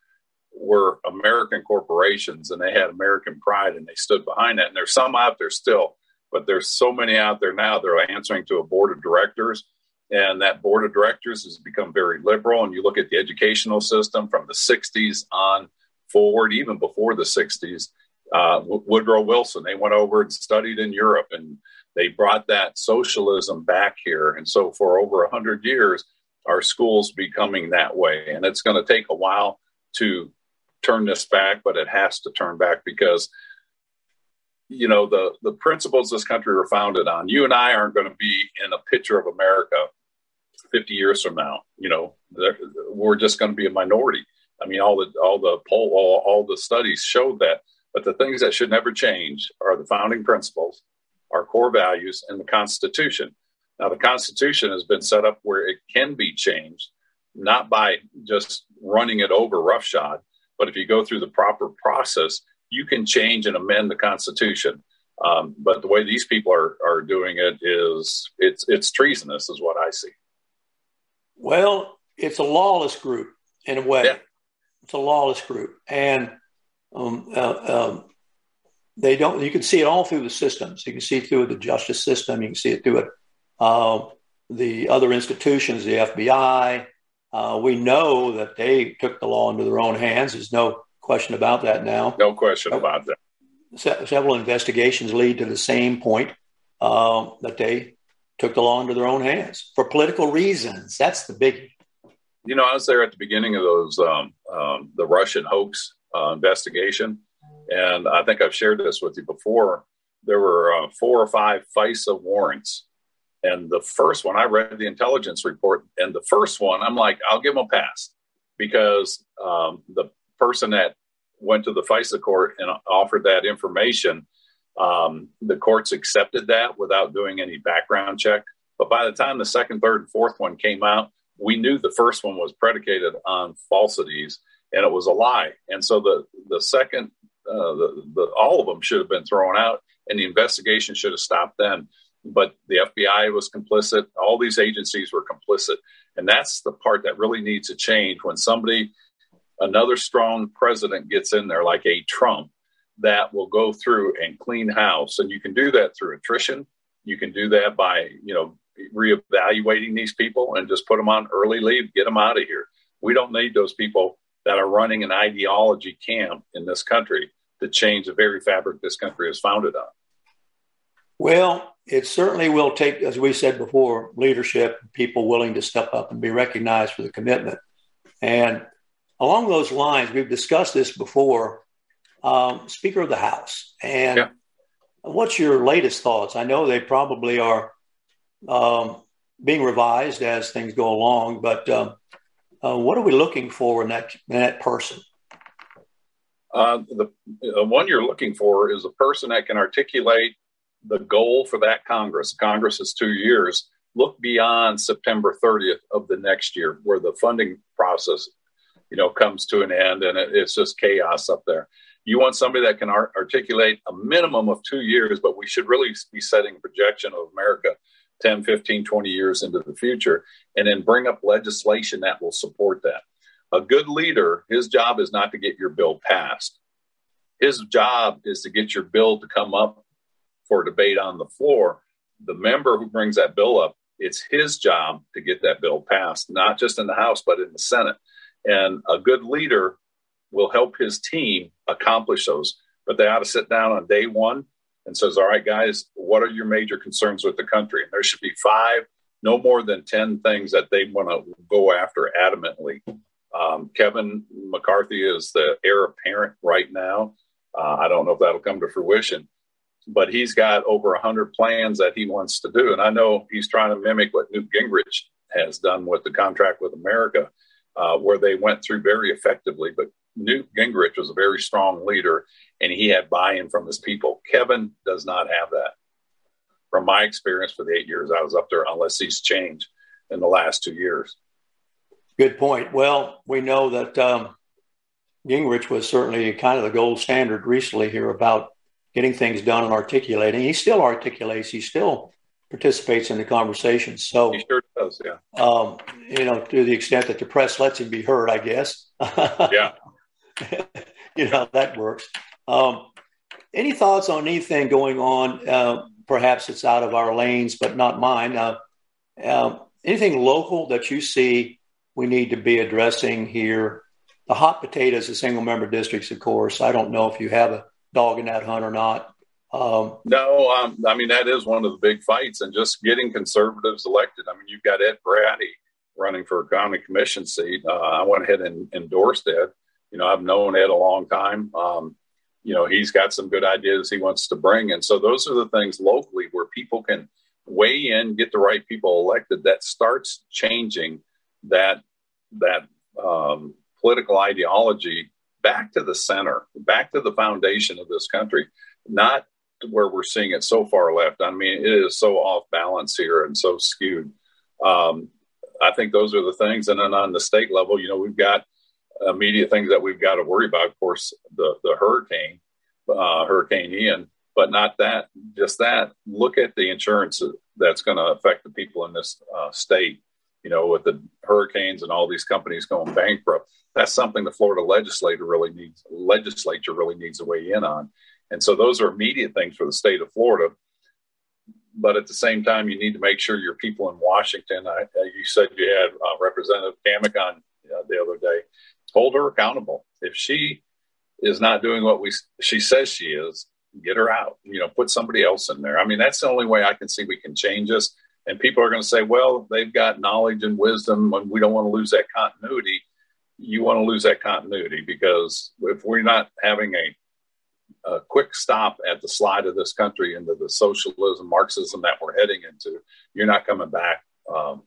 Speaker 4: were American corporations and they had American pride and they stood behind that. And there's some out there still, but there's so many out there now that are answering to a board of directors. And that board of directors has become very liberal. And you look at the educational system from the 60s on forward, even before the 60s. Uh, Woodrow Wilson, they went over and studied in Europe and they brought that socialism back here. And so for over 100 years, our schools becoming that way. And it's going to take a while to turn this back, but it has to turn back because you know the the principles this country were founded on. You and I aren't going to be in a picture of America 50 years from now. You know, we're just going to be a minority. I mean, all the all the poll, all, all the studies showed that. But the things that should never change are the founding principles, our core values, and the Constitution. Now, the Constitution has been set up where it can be changed, not by just running it over roughshod, but if you go through the proper process, you can change and amend the Constitution. Um, but the way these people are are doing it is it's it's treasonous, is what I see.
Speaker 3: Well, it's a lawless group in a way. Yeah. It's a lawless group, and um, uh, um, they don't. You can see it all through the systems. You can see it through the justice system. You can see it through it. Uh, the other institutions, the FBI. Uh, we know that they took the law into their own hands. There's no question about that now.
Speaker 4: No question about that.
Speaker 3: Se- several investigations lead to the same point uh, that they took the law into their own hands for political reasons. That's the big.
Speaker 4: You know, I was there at the beginning of those um, um, the Russian hoax uh, investigation, and I think I've shared this with you before. There were uh, four or five FISA warrants, and the first one I read the intelligence report, and the first one I'm like, I'll give them a pass because um, the person that went to the FISA court and offered that information um, the courts accepted that without doing any background check. But by the time the second, third, and fourth one came out, we knew the first one was predicated on falsities and it was a lie. And so the the second, uh, the, the all of them should have been thrown out, and the investigation should have stopped then. But the FBI was complicit. All these agencies were complicit, and that's the part that really needs to change when somebody, another strong president, gets in there, like a Trump, that will go through and clean house. And you can do that through attrition. You can do that by, you know, reevaluating these people and just put them on early leave, get them out of here. We don't need those people that are running an ideology camp in this country to change the very fabric this country is founded on.
Speaker 3: Well, it certainly will take, as we said before, leadership, people willing to step up and be recognized for the commitment. And along those lines, we've discussed this before um, Speaker of the House. And yeah. what's your latest thoughts? I know they probably are um, being revised as things go along, but um, uh, what are we looking for in that, in that person?
Speaker 4: Uh, the, the one you're looking for is a person that can articulate the goal for that Congress. Congress is two years. Look beyond September 30th of the next year, where the funding process, you know, comes to an end, and it, it's just chaos up there. You want somebody that can art- articulate a minimum of two years, but we should really be setting projection of America 10, 15, 20 years into the future, and then bring up legislation that will support that. A good leader, his job is not to get your bill passed. His job is to get your bill to come up for debate on the floor. The member who brings that bill up, it's his job to get that bill passed, not just in the House, but in the Senate. And a good leader will help his team accomplish those. But they ought to sit down on day one and says, "All right, guys, what are your major concerns with the country?" And there should be five, no more than ten things that they want to go after adamantly. Um, Kevin McCarthy is the heir apparent right now. Uh, I don't know if that'll come to fruition, but he's got over a hundred plans that he wants to do, and I know he's trying to mimic what Newt Gingrich has done with the contract with America, uh, where they went through very effectively. But Newt Gingrich was a very strong leader and he had buy in from his people. Kevin does not have that. From my experience for the eight years I was up there, unless he's changed in the last two years.
Speaker 3: Good point. Well, we know that um, Gingrich was certainly kind of the gold standard recently here about getting things done and articulating. He still articulates, he still participates in the conversation. So
Speaker 4: he sure does, yeah.
Speaker 3: Um, you know, to the extent that the press lets him be heard, I guess.
Speaker 4: yeah.
Speaker 3: you know, that works. Um, any thoughts on anything going on? Uh, perhaps it's out of our lanes, but not mine. Uh, uh, anything local that you see we need to be addressing here? The hot potatoes, the single member districts, of course. I don't know if you have a dog in that hunt or not.
Speaker 4: Um, no, um, I mean, that is one of the big fights, and just getting conservatives elected. I mean, you've got Ed Braddy running for a county commission seat. Uh, I went ahead and endorsed Ed. You know, I've known Ed a long time. Um, you know, he's got some good ideas he wants to bring. And so those are the things locally where people can weigh in, get the right people elected that starts changing that, that, um, political ideology back to the center, back to the foundation of this country, not where we're seeing it so far left. I mean, it is so off balance here and so skewed. Um, I think those are the things. And then on the state level, you know, we've got immediate things that we've got to worry about. Of course, the the hurricane, uh, Hurricane Ian, but not that. Just that. Look at the insurance that's going to affect the people in this uh, state. You know, with the hurricanes and all these companies going bankrupt, that's something the Florida legislature really needs. Legislature really needs to weigh in on. And so those are immediate things for the state of Florida. But at the same time, you need to make sure your people in Washington. I, you said you had uh, Representative Cammack on uh, the other day. Hold her accountable. If she is not doing what we she says she is, get her out. You know, put somebody else in there. I mean, that's the only way I can see we can change this. And people are going to say, well, they've got knowledge and wisdom, and we don't want to lose that continuity. You want to lose that continuity because if we're not having a, a quick stop at the slide of this country into the socialism, Marxism that we're heading into, you're not coming back um,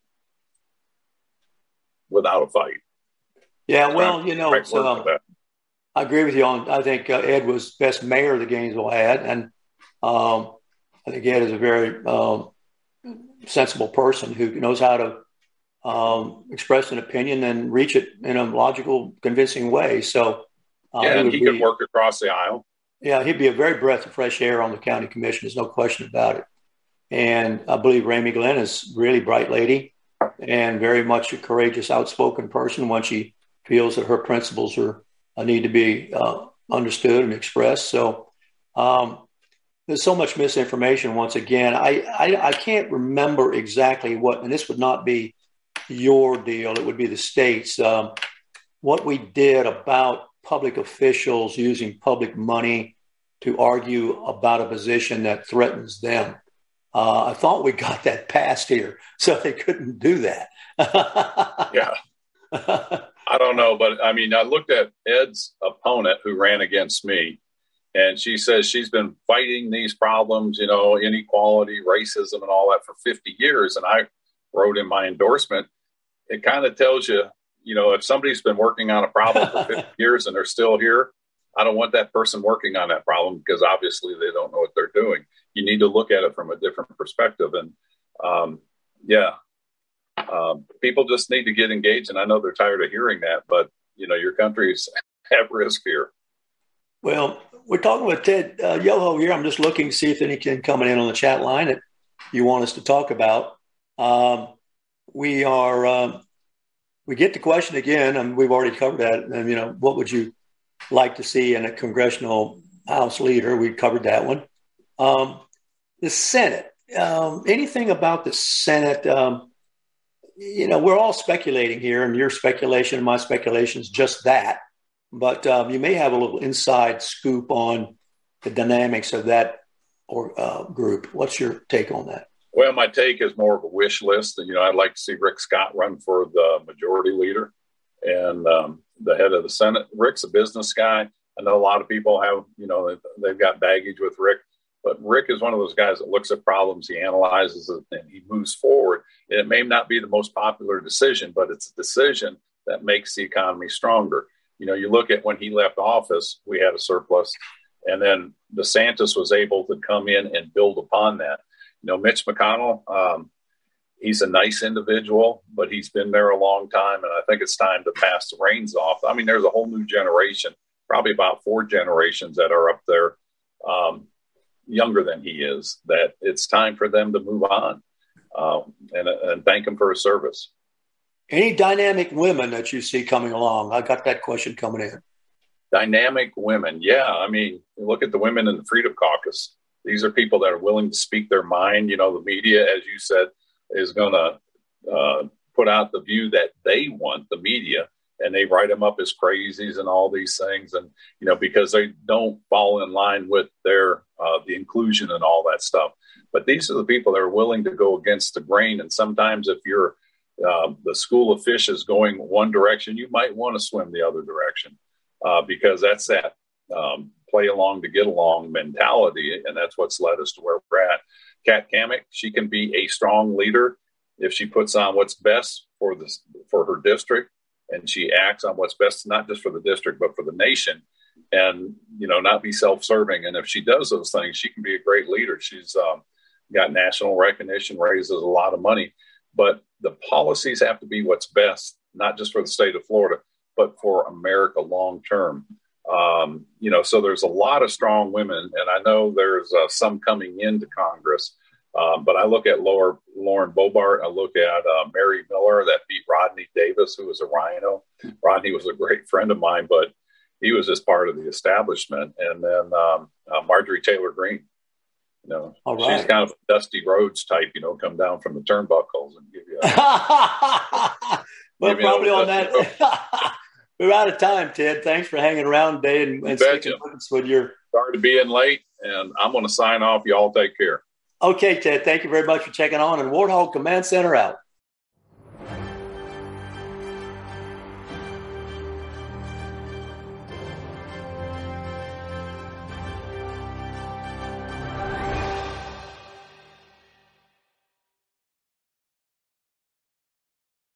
Speaker 4: without a fight.
Speaker 3: Yeah, well, you know, um, I agree with you on. I think uh, Ed was best mayor the Gainesville had, and um, I think Ed is a very um, sensible person who knows how to um, express an opinion and reach it in a logical, convincing way. So,
Speaker 4: uh, yeah, he, he could work across the aisle.
Speaker 3: Yeah, he'd be a very breath of fresh air on the county commission. There's no question about it. And I believe Raemi Glenn is really bright lady and very much a courageous, outspoken person when she feels that her principles are need to be uh, understood and expressed. So um, there's so much misinformation. Once again, I, I, I can't remember exactly what, and this would not be your deal. It would be the states. Um, what we did about public officials using public money to argue about a position that threatens them. Uh, I thought we got that passed here, so they couldn't do that.
Speaker 4: yeah. I don't know, but I mean, I looked at Ed's opponent who ran against me, and she says she's been fighting these problems, you know, inequality, racism, and all that for 50 years. And I wrote in my endorsement, it kind of tells you, you know, if somebody's been working on a problem for 50 years and they're still here, I don't want that person working on that problem because obviously they don't know what they're doing. You need to look at it from a different perspective. And um, yeah, um, people just need to get engaged. And I know they're tired of hearing that, but you know, your country's at risk here.
Speaker 3: Well, we're talking with Ted uh, Yoho here. I'm just looking to see if anything coming in on the chat line that you want us to talk about. Um, we are um, we get the question again, and we've already covered that. And you know, what would you like to see in a congressional House leader? We covered that one. Um, the Senate. Um, anything about the Senate? Um, you know, we're all speculating here, and your speculation and my speculation is just that. But um, you may have a little inside scoop on the dynamics of that or uh, group. What's your take on that?
Speaker 4: Well, my take is more of a wish list. You know, I'd like to see Rick Scott run for the majority leader and um, the head of the Senate. Rick's a business guy. I know a lot of people have, you know, they've got baggage with Rick. But Rick is one of those guys that looks at problems, he analyzes it, and he moves forward. And it may not be the most popular decision, but it's a decision that makes the economy stronger. You know, you look at when he left office, we had a surplus, and then DeSantis was able to come in and build upon that. You know, Mitch McConnell, um, he's a nice individual, but he's been there a long time, and I think it's time to pass the reins off. I mean, there's a whole new generation, probably about four generations that are up there. Um, younger than he is, that it's time for them to move on uh, and, and thank him for his service.
Speaker 3: Any dynamic women that you see coming along? I got that question coming in.
Speaker 4: Dynamic women. Yeah. I mean, look at the women in the Freedom Caucus. These are people that are willing to speak their mind. You know, the media, as you said, is going to uh, put out the view that they want, the media, and they write them up as crazies and all these things. And you know because they don't fall in line with their uh, the inclusion and all that stuff. But these are the people that are willing to go against the grain. And sometimes if you're uh, the school of fish is going one direction you might want to swim the other direction uh, because that's that um, play along to get along mentality. And that's what's led us to where we're at. Kat Cammack she can be a strong leader if she puts on what's best for this for her district and she acts on what's best, not just for the district, but for the nation. And, you know, not be self serving. And if she does those things, she can be a great leader. She's um, got national recognition, raises a lot of money. But the policies have to be what's best, not just for the state of Florida, but for America long term. Um, you know, so there's a lot of strong women, and I know there's uh, some coming into Congress. Um, but I look at Laura, Lauren Boebert. I look at uh, Mary Miller that beat Rodney Davis, who was a RINO. Rodney was a great friend of mine, but he was just part of the establishment. And then um, uh, Marjorie Taylor Greene. You know, right. she's kind of a Dusty Rhodes type. You know, come down from the turnbuckles and give you. A,
Speaker 3: well, probably on that. We're out of time, Ted. Thanks for hanging around today and, and sticking with your.
Speaker 4: Sorry to be in late, and I'm going to sign off. Y'all take care.
Speaker 3: Okay, Ted. Thank you very much for checking on. And Warthog Command Center out.